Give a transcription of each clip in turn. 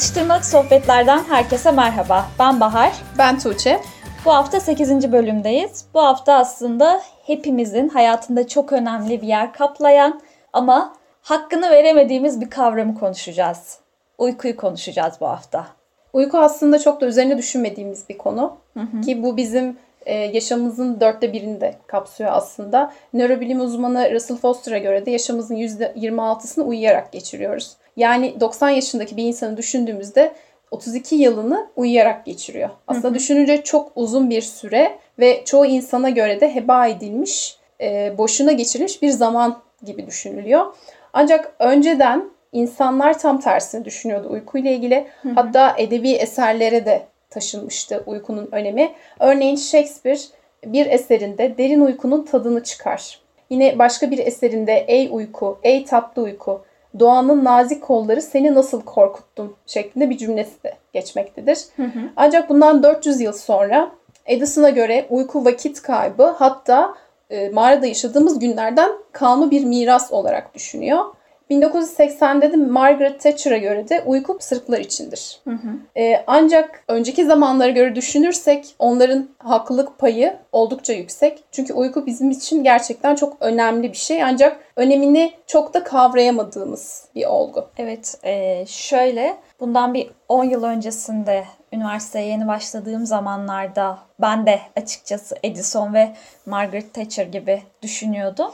Atıştırmalık sohbetlerden herkese merhaba. Ben Bahar. Ben Tuğçe. Bu hafta 8. bölümdeyiz. Bu hafta aslında hepimizin hayatında çok önemli bir yer kaplayan ama hakkını veremediğimiz bir kavramı konuşacağız. Uykuyu konuşacağız bu hafta. Uyku aslında çok da üzerine düşünmediğimiz bir konu. Hı hı. Ki bu bizim e, yaşamımızın dörtte birini de kapsıyor aslında. Nörobilim uzmanı Russell Foster'a göre de yaşamımızın %26'sını uyuyarak geçiriyoruz. Yani 90 yaşındaki bir insanı düşündüğümüzde 32 yılını uyuyarak geçiriyor. Aslında hı hı. düşününce çok uzun bir süre ve çoğu insana göre de heba edilmiş, e, boşuna geçirilmiş bir zaman gibi düşünülüyor. Ancak önceden insanlar tam tersini düşünüyordu uykuyla ilgili. Hı hı. Hatta edebi eserlere de taşınmıştı uykunun önemi. Örneğin Shakespeare bir eserinde derin uykunun tadını çıkar. Yine başka bir eserinde ey uyku, ey tatlı uyku, doğanın nazik kolları seni nasıl korkuttun şeklinde bir cümlesi de geçmektedir. Hı hı. Ancak bundan 400 yıl sonra Edison'a göre uyku vakit kaybı hatta e, mağarada yaşadığımız günlerden kalma bir miras olarak düşünüyor. 1980'de de Margaret Thatcher'a göre de uyku sırklar içindir. Hı hı. Ee, ancak önceki zamanlara göre düşünürsek onların haklılık payı oldukça yüksek. Çünkü uyku bizim için gerçekten çok önemli bir şey. Ancak önemini çok da kavrayamadığımız bir olgu. Evet, e, şöyle bundan bir 10 yıl öncesinde üniversiteye yeni başladığım zamanlarda ben de açıkçası Edison ve Margaret Thatcher gibi düşünüyordum.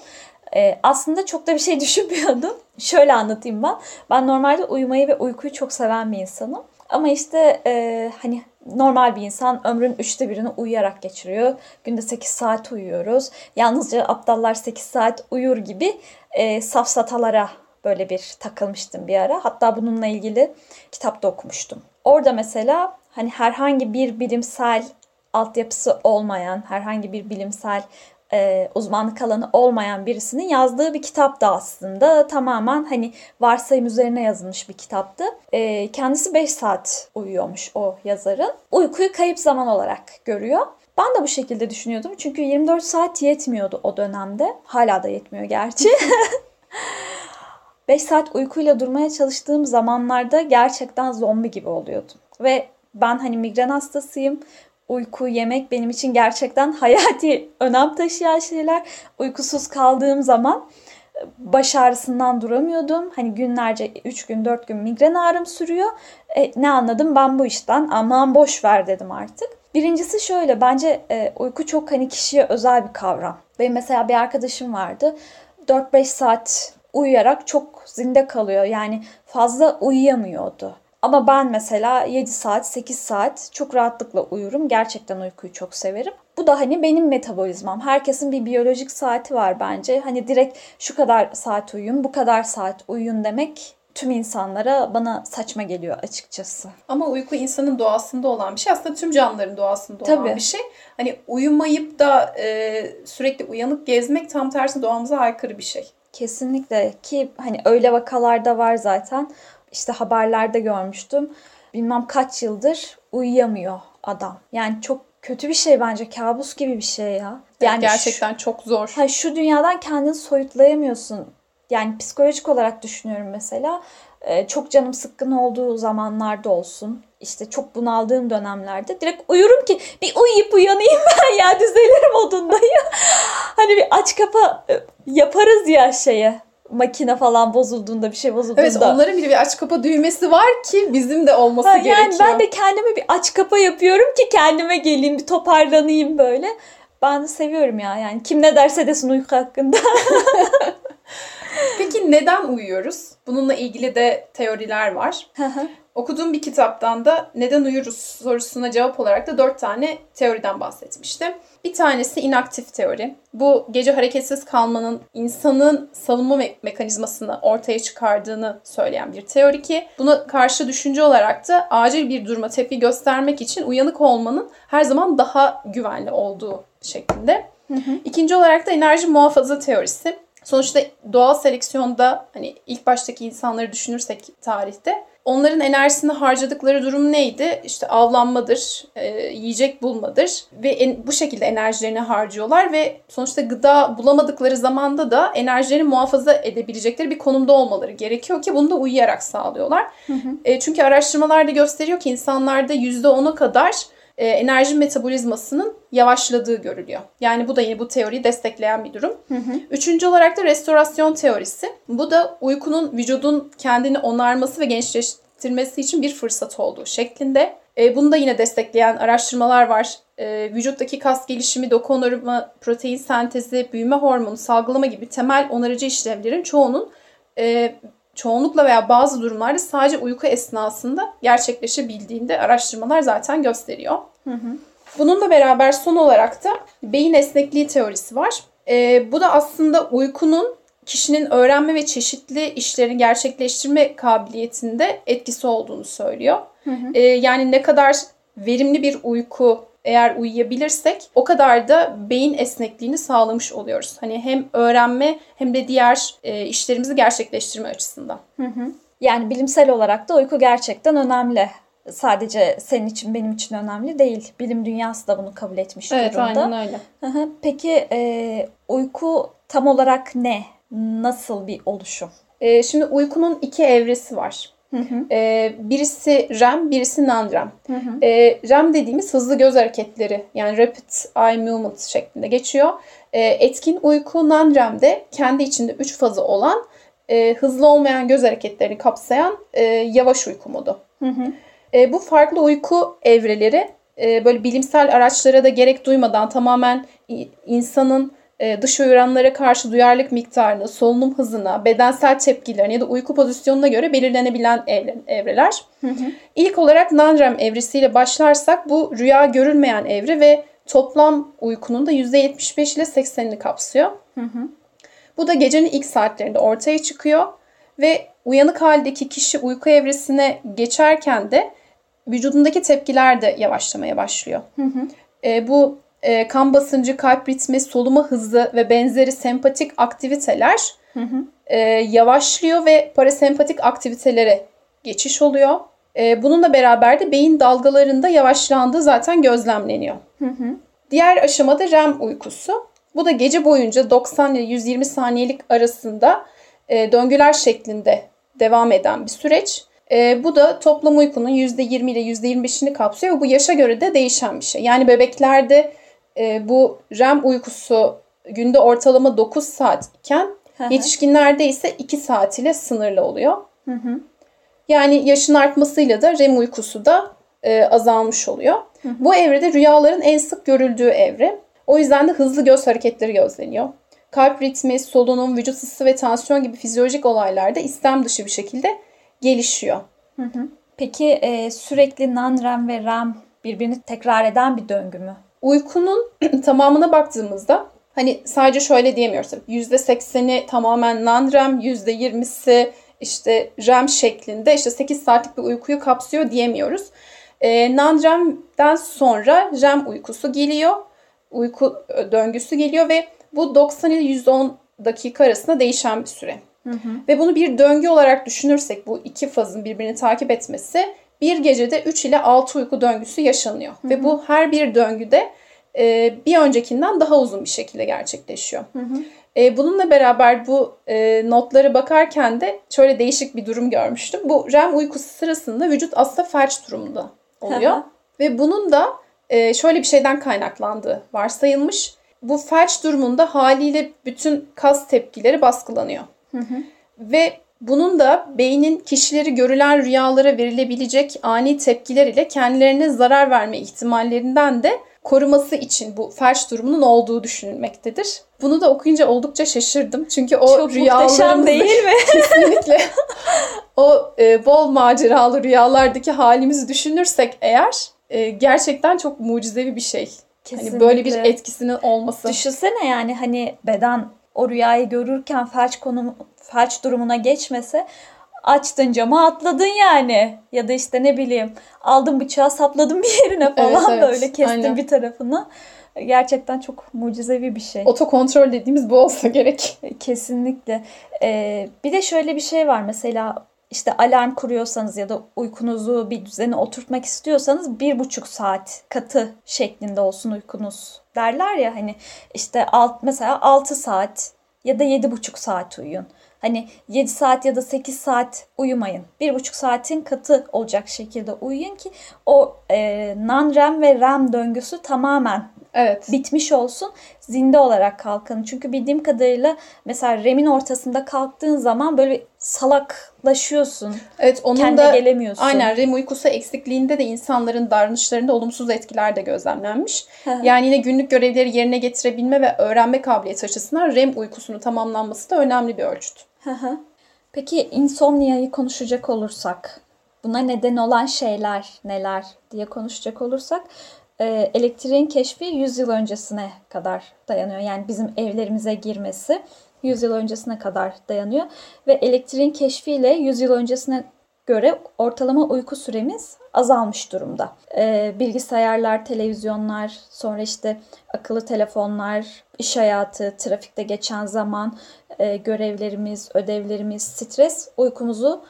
Ee, aslında çok da bir şey düşünmüyordum. Şöyle anlatayım ben. Ben normalde uyumayı ve uykuyu çok seven bir insanım. Ama işte e, hani normal bir insan ömrün üçte birini uyuyarak geçiriyor. Günde 8 saat uyuyoruz. Yalnızca aptallar 8 saat uyur gibi e, safsatalara böyle bir takılmıştım bir ara. Hatta bununla ilgili kitapta okumuştum. Orada mesela hani herhangi bir bilimsel altyapısı olmayan, herhangi bir bilimsel e, uzmanlık alanı olmayan birisinin yazdığı bir kitap da aslında tamamen hani varsayım üzerine yazılmış bir kitaptı. E, kendisi 5 saat uyuyormuş o yazarın. Uykuyu kayıp zaman olarak görüyor. Ben de bu şekilde düşünüyordum çünkü 24 saat yetmiyordu o dönemde. Hala da yetmiyor gerçi. 5 saat uykuyla durmaya çalıştığım zamanlarda gerçekten zombi gibi oluyordum. Ve ben hani migren hastasıyım uyku, yemek benim için gerçekten hayati önem taşıyan şeyler. Uykusuz kaldığım zaman e, baş ağrısından duramıyordum. Hani günlerce 3 gün 4 gün migren ağrım sürüyor. E, ne anladım ben bu işten aman boş ver dedim artık. Birincisi şöyle bence e, uyku çok hani kişiye özel bir kavram. Ve mesela bir arkadaşım vardı 4-5 saat uyuyarak çok zinde kalıyor. Yani fazla uyuyamıyordu. Ama ben mesela 7 saat, 8 saat çok rahatlıkla uyurum. Gerçekten uykuyu çok severim. Bu da hani benim metabolizmam. Herkesin bir biyolojik saati var bence. Hani direkt şu kadar saat uyuyun, bu kadar saat uyuyun demek tüm insanlara bana saçma geliyor açıkçası. Ama uyku insanın doğasında olan bir şey. Aslında tüm canlıların doğasında olan Tabii. bir şey. Hani uyumayıp da e, sürekli uyanık gezmek tam tersi doğamıza aykırı bir şey. Kesinlikle ki hani öyle vakalarda var zaten işte haberlerde görmüştüm. Bilmem kaç yıldır uyuyamıyor adam. Yani çok kötü bir şey bence. Kabus gibi bir şey ya. Yani gerçekten şu, çok zor. Ha, şu dünyadan kendini soyutlayamıyorsun. Yani psikolojik olarak düşünüyorum mesela. Ee, çok canım sıkkın olduğu zamanlarda olsun. İşte çok bunaldığım dönemlerde direkt uyurum ki bir uyuyup uyanayım ben ya düzelirim modundayım. hani bir aç kapa e, yaparız ya şeye makine falan bozulduğunda bir şey bozulduğunda. Evet onların bile bir aç kapa düğmesi var ki bizim de olması ha, gerekiyor. Yani ben de kendime bir aç kapa yapıyorum ki kendime geleyim bir toparlanayım böyle. Ben de seviyorum ya yani kim ne derse desin uyku hakkında. Peki neden uyuyoruz? Bununla ilgili de teoriler var. Okuduğum bir kitaptan da neden uyuruz sorusuna cevap olarak da dört tane teoriden bahsetmiştim. Bir tanesi inaktif teori. Bu gece hareketsiz kalmanın insanın savunma me- mekanizmasını ortaya çıkardığını söyleyen bir teori ki buna karşı düşünce olarak da acil bir duruma tepki göstermek için uyanık olmanın her zaman daha güvenli olduğu şeklinde. Hı hı. İkinci olarak da enerji muhafaza teorisi. Sonuçta doğal seleksiyonda hani ilk baştaki insanları düşünürsek tarihte onların enerjisini harcadıkları durum neydi? İşte avlanmadır, e, yiyecek bulmadır ve en, bu şekilde enerjilerini harcıyorlar ve sonuçta gıda bulamadıkları zamanda da enerjilerini muhafaza edebilecekleri bir konumda olmaları gerekiyor ki bunu da uyuyarak sağlıyorlar. Hı hı. E, çünkü araştırmalar da gösteriyor ki insanlarda %10'a kadar e, enerji metabolizmasının yavaşladığı görülüyor. Yani bu da yine bu teoriyi destekleyen bir durum. Hı hı. Üçüncü olarak da restorasyon teorisi. Bu da uykunun vücudun kendini onarması ve gençleştirmesi için bir fırsat olduğu şeklinde. E, bunu da yine destekleyen araştırmalar var. E, vücuttaki kas gelişimi, doku onarımı, protein sentezi, büyüme hormonu, salgılama gibi temel onarıcı işlevlerin çoğunun e, çoğunlukla veya bazı durumlarda sadece uyku esnasında gerçekleşebildiğinde araştırmalar zaten gösteriyor. Hı hı. Bununla beraber son olarak da beyin esnekliği teorisi var. E, bu da aslında uykunun kişinin öğrenme ve çeşitli işlerini gerçekleştirme kabiliyetinde etkisi olduğunu söylüyor. Hı hı. E, yani ne kadar verimli bir uyku eğer uyuyabilirsek o kadar da beyin esnekliğini sağlamış oluyoruz. Hani hem öğrenme hem de diğer e, işlerimizi gerçekleştirme açısından. Hı hı. Yani bilimsel olarak da uyku gerçekten önemli. Sadece senin için benim için önemli değil. Bilim dünyası da bunu kabul etmiş evet, durumda. Evet aynen öyle. Hı hı. Peki e, uyku tam olarak ne? Nasıl bir oluşum? E, şimdi uykunun iki evresi var. Hı hı. E, birisi REM, birisi non-REM. E, REM dediğimiz hızlı göz hareketleri yani rapid eye movement şeklinde geçiyor. E, etkin uyku non-REM'de kendi içinde üç fazı olan e, hızlı olmayan göz hareketlerini kapsayan e, yavaş uyku modu. Hı hı. E, bu farklı uyku evreleri e, böyle bilimsel araçlara da gerek duymadan tamamen insanın dış uyaranlara karşı duyarlılık miktarını, solunum hızına, bedensel tepkilerine ya da uyku pozisyonuna göre belirlenebilen evre, evreler. Hı hı. İlk olarak non-REM evresiyle başlarsak bu rüya görülmeyen evre ve toplam uykunun da %75 ile 80'ini kapsıyor. Hı hı. Bu da gecenin ilk saatlerinde ortaya çıkıyor ve uyanık haldeki kişi uyku evresine geçerken de vücudundaki tepkiler de yavaşlamaya başlıyor. Hı hı. E, bu e, kan basıncı, kalp ritmi, soluma hızı ve benzeri sempatik aktiviteler hı hı. E, yavaşlıyor ve parasempatik aktivitelere geçiş oluyor. E, bununla beraber de beyin dalgalarında yavaşlandığı zaten gözlemleniyor. Hı hı. Diğer aşamada REM uykusu. Bu da gece boyunca 90 ile 120 saniyelik arasında e, döngüler şeklinde devam eden bir süreç. E, bu da toplam uykunun %20 ile %25'ini kapsıyor ve bu yaşa göre de değişen bir şey. Yani bebeklerde e, bu REM uykusu günde ortalama 9 saat iken yetişkinlerde ise 2 saat ile sınırlı oluyor. Hı hı. Yani yaşın artmasıyla da REM uykusu da e, azalmış oluyor. Hı hı. Bu evrede rüyaların en sık görüldüğü evre. O yüzden de hızlı göz hareketleri gözleniyor. Kalp ritmi, solunum, vücut ısısı ve tansiyon gibi fizyolojik olaylarda istem dışı bir şekilde gelişiyor. Hı hı. Peki e, sürekli non-REM ve REM birbirini tekrar eden bir döngü mü? Uykunun tamamına baktığımızda hani sadece şöyle diyemiyoruz. %80'i tamamen non-REM, %20'si işte REM şeklinde işte 8 saatlik bir uykuyu kapsıyor diyemiyoruz. E, non-REM'den sonra REM uykusu geliyor. Uyku döngüsü geliyor ve bu 90 ile 110 dakika arasında değişen bir süre. Hı hı. Ve bunu bir döngü olarak düşünürsek bu iki fazın birbirini takip etmesi bir gecede 3 ile 6 uyku döngüsü yaşanıyor. Hı hı. Ve bu her bir döngüde e, bir öncekinden daha uzun bir şekilde gerçekleşiyor. Hı hı. E, bununla beraber bu e, notlara bakarken de şöyle değişik bir durum görmüştüm. Bu REM uykusu sırasında vücut aslında felç durumunda oluyor. Hı hı. Ve bunun da e, şöyle bir şeyden kaynaklandığı varsayılmış. Bu felç durumunda haliyle bütün kas tepkileri baskılanıyor. Hı hı. Ve bunun da beynin kişileri görülen rüyalara verilebilecek ani tepkiler ile kendilerine zarar verme ihtimallerinden de koruması için bu felç durumunun olduğu düşünülmektedir. Bunu da okuyunca oldukça şaşırdım. Çünkü o Çok rüyalarımızda değil mi? kesinlikle o e, bol maceralı rüyalardaki halimizi düşünürsek eğer e, gerçekten çok mucizevi bir şey. Kesinlikle. Hani böyle bir etkisinin olması. Düşünsene yani hani beden o rüyayı görürken felç konum felç durumuna geçmese açtın camı atladın yani. Ya da işte ne bileyim aldın bıçağı sapladın bir yerine falan evet, evet. böyle kestin Aynen. bir tarafını. gerçekten çok mucizevi bir şey. Otokontrol dediğimiz bu olsa gerek. Kesinlikle. Ee, bir de şöyle bir şey var mesela işte alarm kuruyorsanız ya da uykunuzu bir düzene oturtmak istiyorsanız bir buçuk saat katı şeklinde olsun uykunuz derler ya hani işte alt, mesela 6 saat ya da yedi buçuk saat uyuyun. Hani 7 saat ya da 8 saat uyumayın. 1,5 saatin katı olacak şekilde uyuyun ki o e, non-REM ve REM döngüsü tamamen Evet. bitmiş olsun. Zinde olarak kalkın. Çünkü bildiğim kadarıyla mesela REM'in ortasında kalktığın zaman böyle salaklaşıyorsun. Evet onun Kendine da gelemiyorsun. aynen REM uykusu eksikliğinde de insanların davranışlarında olumsuz etkiler de gözlemlenmiş. yani yine günlük görevleri yerine getirebilme ve öğrenme kabiliyeti açısından REM uykusunun tamamlanması da önemli bir ölçüt. Peki insomniayı konuşacak olursak, buna neden olan şeyler neler diye konuşacak olursak, e, elektriğin keşfi 100 yıl öncesine kadar dayanıyor. Yani bizim evlerimize girmesi 100 yıl öncesine kadar dayanıyor ve elektriğin keşfiyle 100 yıl öncesine göre ortalama uyku süremiz azalmış durumda. Ee, bilgisayarlar, televizyonlar, sonra işte akıllı telefonlar, iş hayatı, trafikte geçen zaman, e, görevlerimiz, ödevlerimiz, stres uykumuzu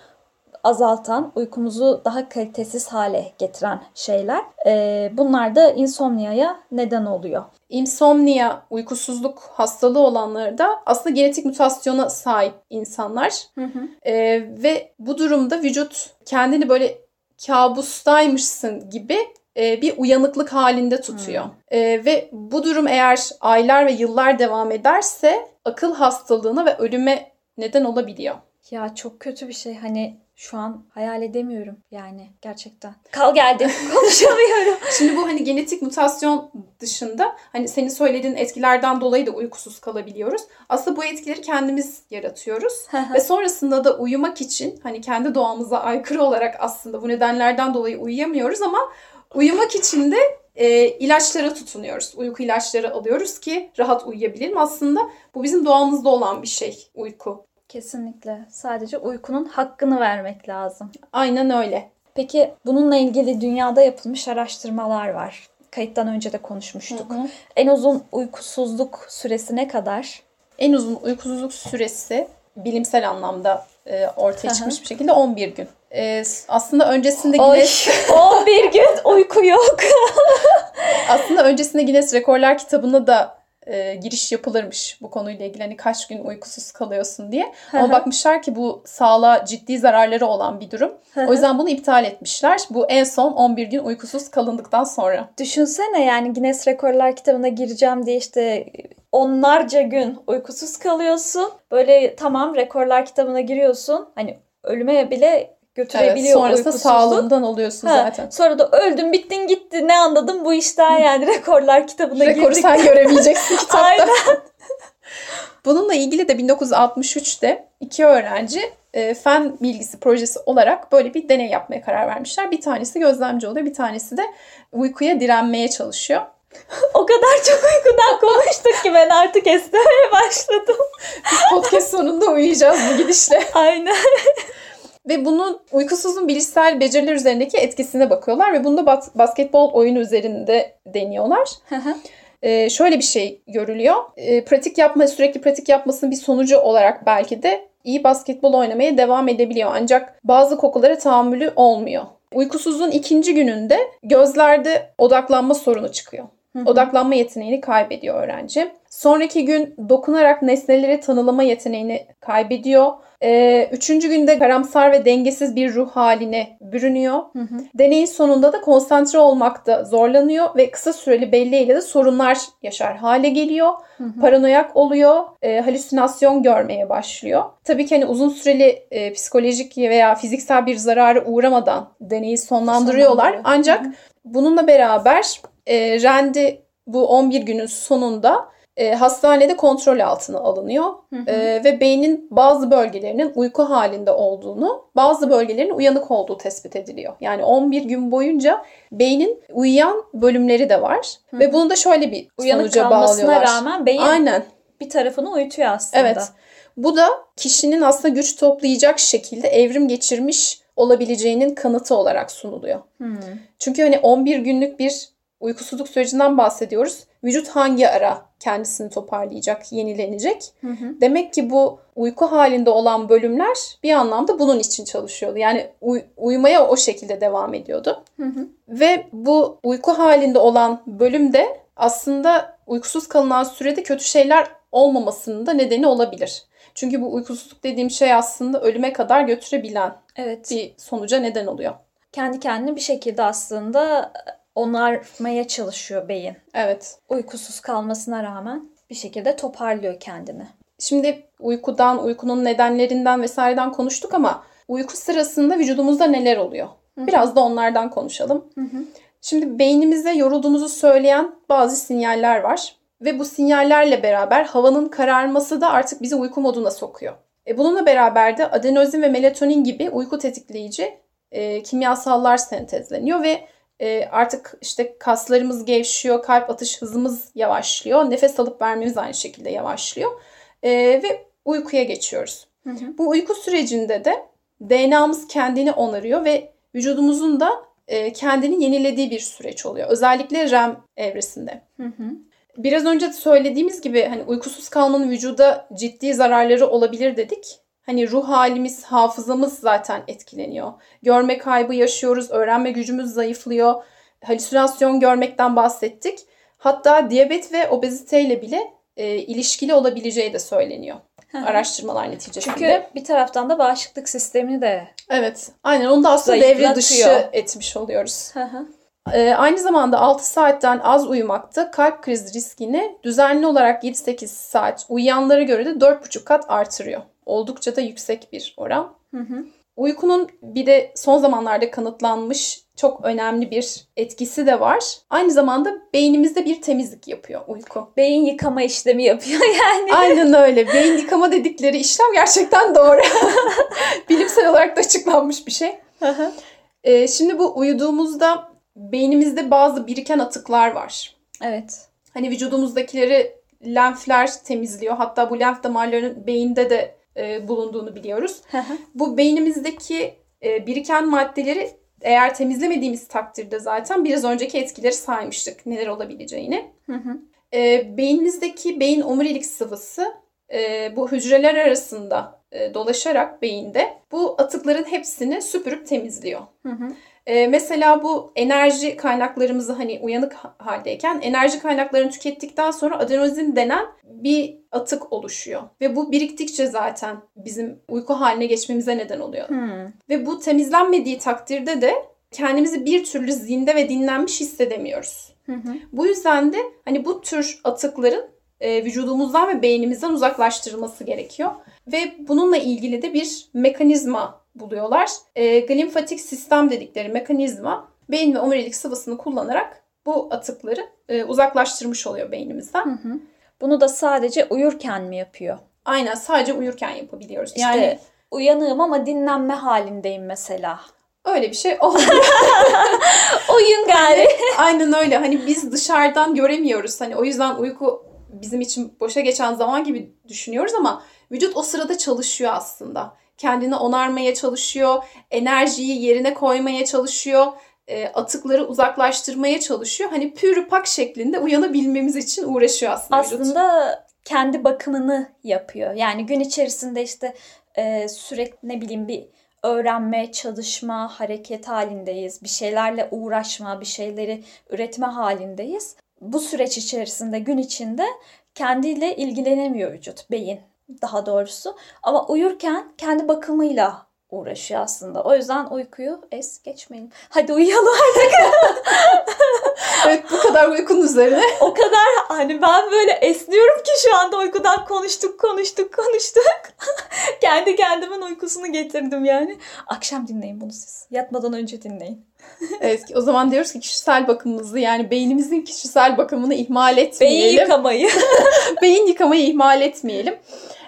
azaltan, uykumuzu daha kalitesiz hale getiren şeyler. Ee, bunlar da insomniaya neden oluyor. Insomnia, uykusuzluk hastalığı olanları da aslında genetik mutasyona sahip insanlar. Hı hı. Ee, ve bu durumda vücut kendini böyle kabustaymışsın gibi e, bir uyanıklık halinde tutuyor. E, ve bu durum eğer aylar ve yıllar devam ederse akıl hastalığına ve ölüme neden olabiliyor. Ya çok kötü bir şey. Hani şu an hayal edemiyorum yani gerçekten. Kal geldi. Konuşamıyorum. Şimdi bu hani genetik mutasyon dışında hani senin söylediğin etkilerden dolayı da uykusuz kalabiliyoruz. Aslında bu etkileri kendimiz yaratıyoruz. Ve sonrasında da uyumak için hani kendi doğamıza aykırı olarak aslında bu nedenlerden dolayı uyuyamıyoruz ama uyumak için de e, ilaçlara tutunuyoruz. Uyku ilaçları alıyoruz ki rahat uyuyabilelim. Aslında bu bizim doğamızda olan bir şey uyku. Kesinlikle. Sadece uykunun hakkını vermek lazım. Aynen öyle. Peki bununla ilgili dünyada yapılmış araştırmalar var. Kayıttan önce de konuşmuştuk. Hı hı. En uzun uykusuzluk süresi ne kadar? En uzun uykusuzluk süresi bilimsel anlamda e, ortaya Hı hı. çıkmış bir şekilde 11 gün. E, aslında öncesinde Oy, Guinness 11 gün uyku yok. aslında öncesinde Guinness Rekorlar kitabına da e, giriş yapılırmış bu konuyla ilgili hani kaç gün uykusuz kalıyorsun diye. Ama bakmışlar ki bu sağlığa ciddi zararları olan bir durum. o yüzden bunu iptal etmişler. Bu en son 11 gün uykusuz kalındıktan sonra. Düşünsene yani Guinness Rekorlar kitabına gireceğim diye işte onlarca gün uykusuz kalıyorsun. Böyle tamam rekorlar kitabına giriyorsun. Hani ölüme bile Evet, götürebiliyor sonrasında uykusuzluk. sağlığından oluyorsun Ha, zaten. Sonra da öldün bittin gitti ne anladım bu işten yani rekorlar kitabına Rekoru girdik. sen göremeyeceksin kitapta. Aynen. Bununla ilgili de 1963'te iki öğrenci e, fen bilgisi projesi olarak böyle bir deney yapmaya karar vermişler. Bir tanesi gözlemci oluyor, bir tanesi de uykuya direnmeye çalışıyor. O kadar çok uykudan konuştuk ki ben artık esnemeye başladım. Podcast sonunda uyuyacağız bu gidişle. Aynen. Ve bunun uykusuzluğun bilişsel beceriler üzerindeki etkisine bakıyorlar ve bunu da bas- basketbol oyunu üzerinde deniyorlar. Ee, şöyle bir şey görülüyor. Ee, pratik yapma, sürekli pratik yapmasının bir sonucu olarak belki de iyi basketbol oynamaya devam edebiliyor. Ancak bazı kokulara tahammülü olmuyor. Uykusuzluğun ikinci gününde gözlerde odaklanma sorunu çıkıyor. Odaklanma yeteneğini kaybediyor öğrenci. Sonraki gün dokunarak nesneleri tanılama yeteneğini kaybediyor. Ee, üçüncü günde karamsar ve dengesiz bir ruh haline bürünüyor. Deneyin sonunda da konsantre olmakta zorlanıyor ve kısa süreli belleğiyle de sorunlar yaşar hale geliyor. Paranoyak oluyor, e, halüsinasyon görmeye başlıyor. Tabii ki hani uzun süreli e, psikolojik veya fiziksel bir zarara uğramadan deneyi sonlandırıyorlar. Sonlandırıyor. Ancak bununla beraber e, Randy bu 11 günün sonunda e, hastanede kontrol altına alınıyor E, ve beynin bazı bölgelerinin uyku halinde olduğunu, bazı bölgelerinin uyanık olduğu tespit ediliyor. Yani 11 gün boyunca beynin uyuyan bölümleri de var ve bunu da şöyle bir Uyanık sonuca kalmasına bağlıyorlar. rağmen beyin Aynen. bir tarafını uyutuyor aslında. Evet. Bu da kişinin aslında güç toplayacak şekilde evrim geçirmiş olabileceğinin kanıtı olarak sunuluyor. Hmm. Çünkü hani 11 günlük bir uykusuzluk sürecinden bahsediyoruz vücut hangi ara kendisini toparlayacak, yenilenecek? Hı hı. Demek ki bu uyku halinde olan bölümler bir anlamda bunun için çalışıyordu. Yani uy- uyumaya o şekilde devam ediyordu. Hı hı. Ve bu uyku halinde olan bölümde aslında uykusuz kalınan sürede kötü şeyler olmamasının da nedeni olabilir. Çünkü bu uykusuzluk dediğim şey aslında ölüme kadar götürebilen Evet. bir sonuca neden oluyor. Kendi kendini bir şekilde aslında onarmaya çalışıyor beyin. Evet. Uykusuz kalmasına rağmen bir şekilde toparlıyor kendini. Şimdi uykudan, uykunun nedenlerinden vesaireden konuştuk ama uyku sırasında vücudumuzda neler oluyor? Biraz da onlardan konuşalım. Hı hı. Şimdi beynimize yorulduğumuzu söyleyen bazı sinyaller var. Ve bu sinyallerle beraber havanın kararması da artık bizi uyku moduna sokuyor. E bununla beraber de adenozin ve melatonin gibi uyku tetikleyici e, kimyasallar sentezleniyor ve e, artık işte kaslarımız gevşiyor, kalp atış hızımız yavaşlıyor, nefes alıp vermemiz aynı şekilde yavaşlıyor E, ve uykuya geçiyoruz. Hı hı. Bu uyku sürecinde de DNA'mız kendini onarıyor ve vücudumuzun da e, kendini yenilediği bir süreç oluyor. Özellikle REM evresinde. Hı hı. Biraz önce de söylediğimiz gibi hani uykusuz kalmanın vücuda ciddi zararları olabilir dedik. Hani ruh halimiz, hafızamız zaten etkileniyor. Görme kaybı yaşıyoruz, öğrenme gücümüz zayıflıyor. Halüsinasyon görmekten bahsettik. Hatta diyabet ve obeziteyle bile e, ilişkili olabileceği de söyleniyor. Araştırmalar neticesinde. Çünkü bir taraftan da bağışıklık sistemini de Evet, aynen onu da aslında devre dışı etmiş oluyoruz. Hı hı. Ee, aynı zamanda 6 saatten az uyumakta kalp krizi riskini düzenli olarak 7-8 saat uyuyanlara göre de 4,5 kat artırıyor. Oldukça da yüksek bir oran. Hı hı. Uykunun bir de son zamanlarda kanıtlanmış çok önemli bir etkisi de var. Aynı zamanda beynimizde bir temizlik yapıyor uyku. beyin yıkama işlemi yapıyor yani. Aynen öyle. Beyin yıkama dedikleri işlem gerçekten doğru. Bilimsel olarak da açıklanmış bir şey. Ee, şimdi bu uyuduğumuzda beynimizde bazı biriken atıklar var. evet. Hani vücudumuzdakileri lenfler temizliyor. Hatta bu lenf damarlarının beyinde de e, bulunduğunu biliyoruz. Bu beynimizdeki e, biriken maddeleri eğer temizlemediğimiz takdirde zaten biraz önceki etkileri saymıştık neler olabileceğini. E, beynimizdeki beyin omurilik sıvısı e, bu hücreler arasında e, dolaşarak beyinde bu atıkların hepsini süpürüp temizliyor. Hı hı. Ee, mesela bu enerji kaynaklarımızı hani uyanık ha- haldeyken enerji kaynaklarını tükettikten sonra adenozin denen bir atık oluşuyor. Ve bu biriktikçe zaten bizim uyku haline geçmemize neden oluyor. Hı. Ve bu temizlenmediği takdirde de kendimizi bir türlü zinde ve dinlenmiş hissedemiyoruz. Hı hı. Bu yüzden de hani bu tür atıkların e, vücudumuzdan ve beynimizden uzaklaştırılması gerekiyor. Ve bununla ilgili de bir mekanizma buluyorlar. E, glimfatik sistem dedikleri mekanizma beyin ve omurilik sıvısını kullanarak bu atıkları e, uzaklaştırmış oluyor beynimizden. Hı hı. Bunu da sadece uyurken mi yapıyor? Aynen sadece uyurken yapabiliyoruz. İşte Yani uyanığım ama dinlenme halindeyim mesela. öyle bir şey olmuyor. Oyun gari. Aynen öyle. Hani biz dışarıdan göremiyoruz. Hani o yüzden uyku bizim için boşa geçen zaman gibi düşünüyoruz ama vücut o sırada çalışıyor aslında. Kendini onarmaya çalışıyor, enerjiyi yerine koymaya çalışıyor, e, atıkları uzaklaştırmaya çalışıyor. Hani pürü pak şeklinde uyanabilmemiz için uğraşıyor aslında, vücut. Aslında kendi bakımını yapıyor. Yani gün içerisinde işte e, sürekli ne bileyim bir öğrenme, çalışma, hareket halindeyiz. Bir şeylerle uğraşma, bir şeyleri üretme halindeyiz. Bu süreç içerisinde gün içinde kendiyle ilgilenemiyor vücut, beyin daha doğrusu. Ama uyurken kendi bakımıyla uğraşıyor aslında. O yüzden uykuyu es geçmeyin. Hadi uyuyalım. Evet bu kadar uykunun üzerine. O kadar hani ben böyle esniyorum ki şu anda uykudan konuştuk konuştuk konuştuk. Kendi kendimin uykusunu getirdim yani. Akşam dinleyin bunu siz. Yatmadan önce dinleyin. Evet o zaman diyoruz ki kişisel bakımımızı yani beynimizin kişisel bakımını ihmal etmeyelim. Beyin yıkamayı. beyin yıkamayı ihmal etmeyelim.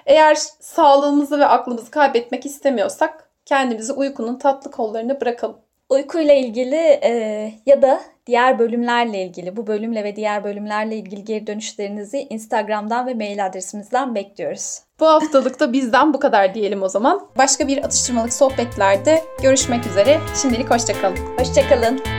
Eğer sağlığımızı ve aklımızı kaybetmek istemiyorsak kendimizi uykunun tatlı kollarına bırakalım. Uykuyla ilgili e, ya da diğer bölümlerle ilgili, bu bölümle ve diğer bölümlerle ilgili geri dönüşlerinizi Instagram'dan ve mail adresimizden bekliyoruz. Bu haftalık da bizden bu kadar diyelim o zaman. Başka bir atıştırmalık sohbetlerde görüşmek üzere. Şimdilik hoşçakalın. Hoşçakalın.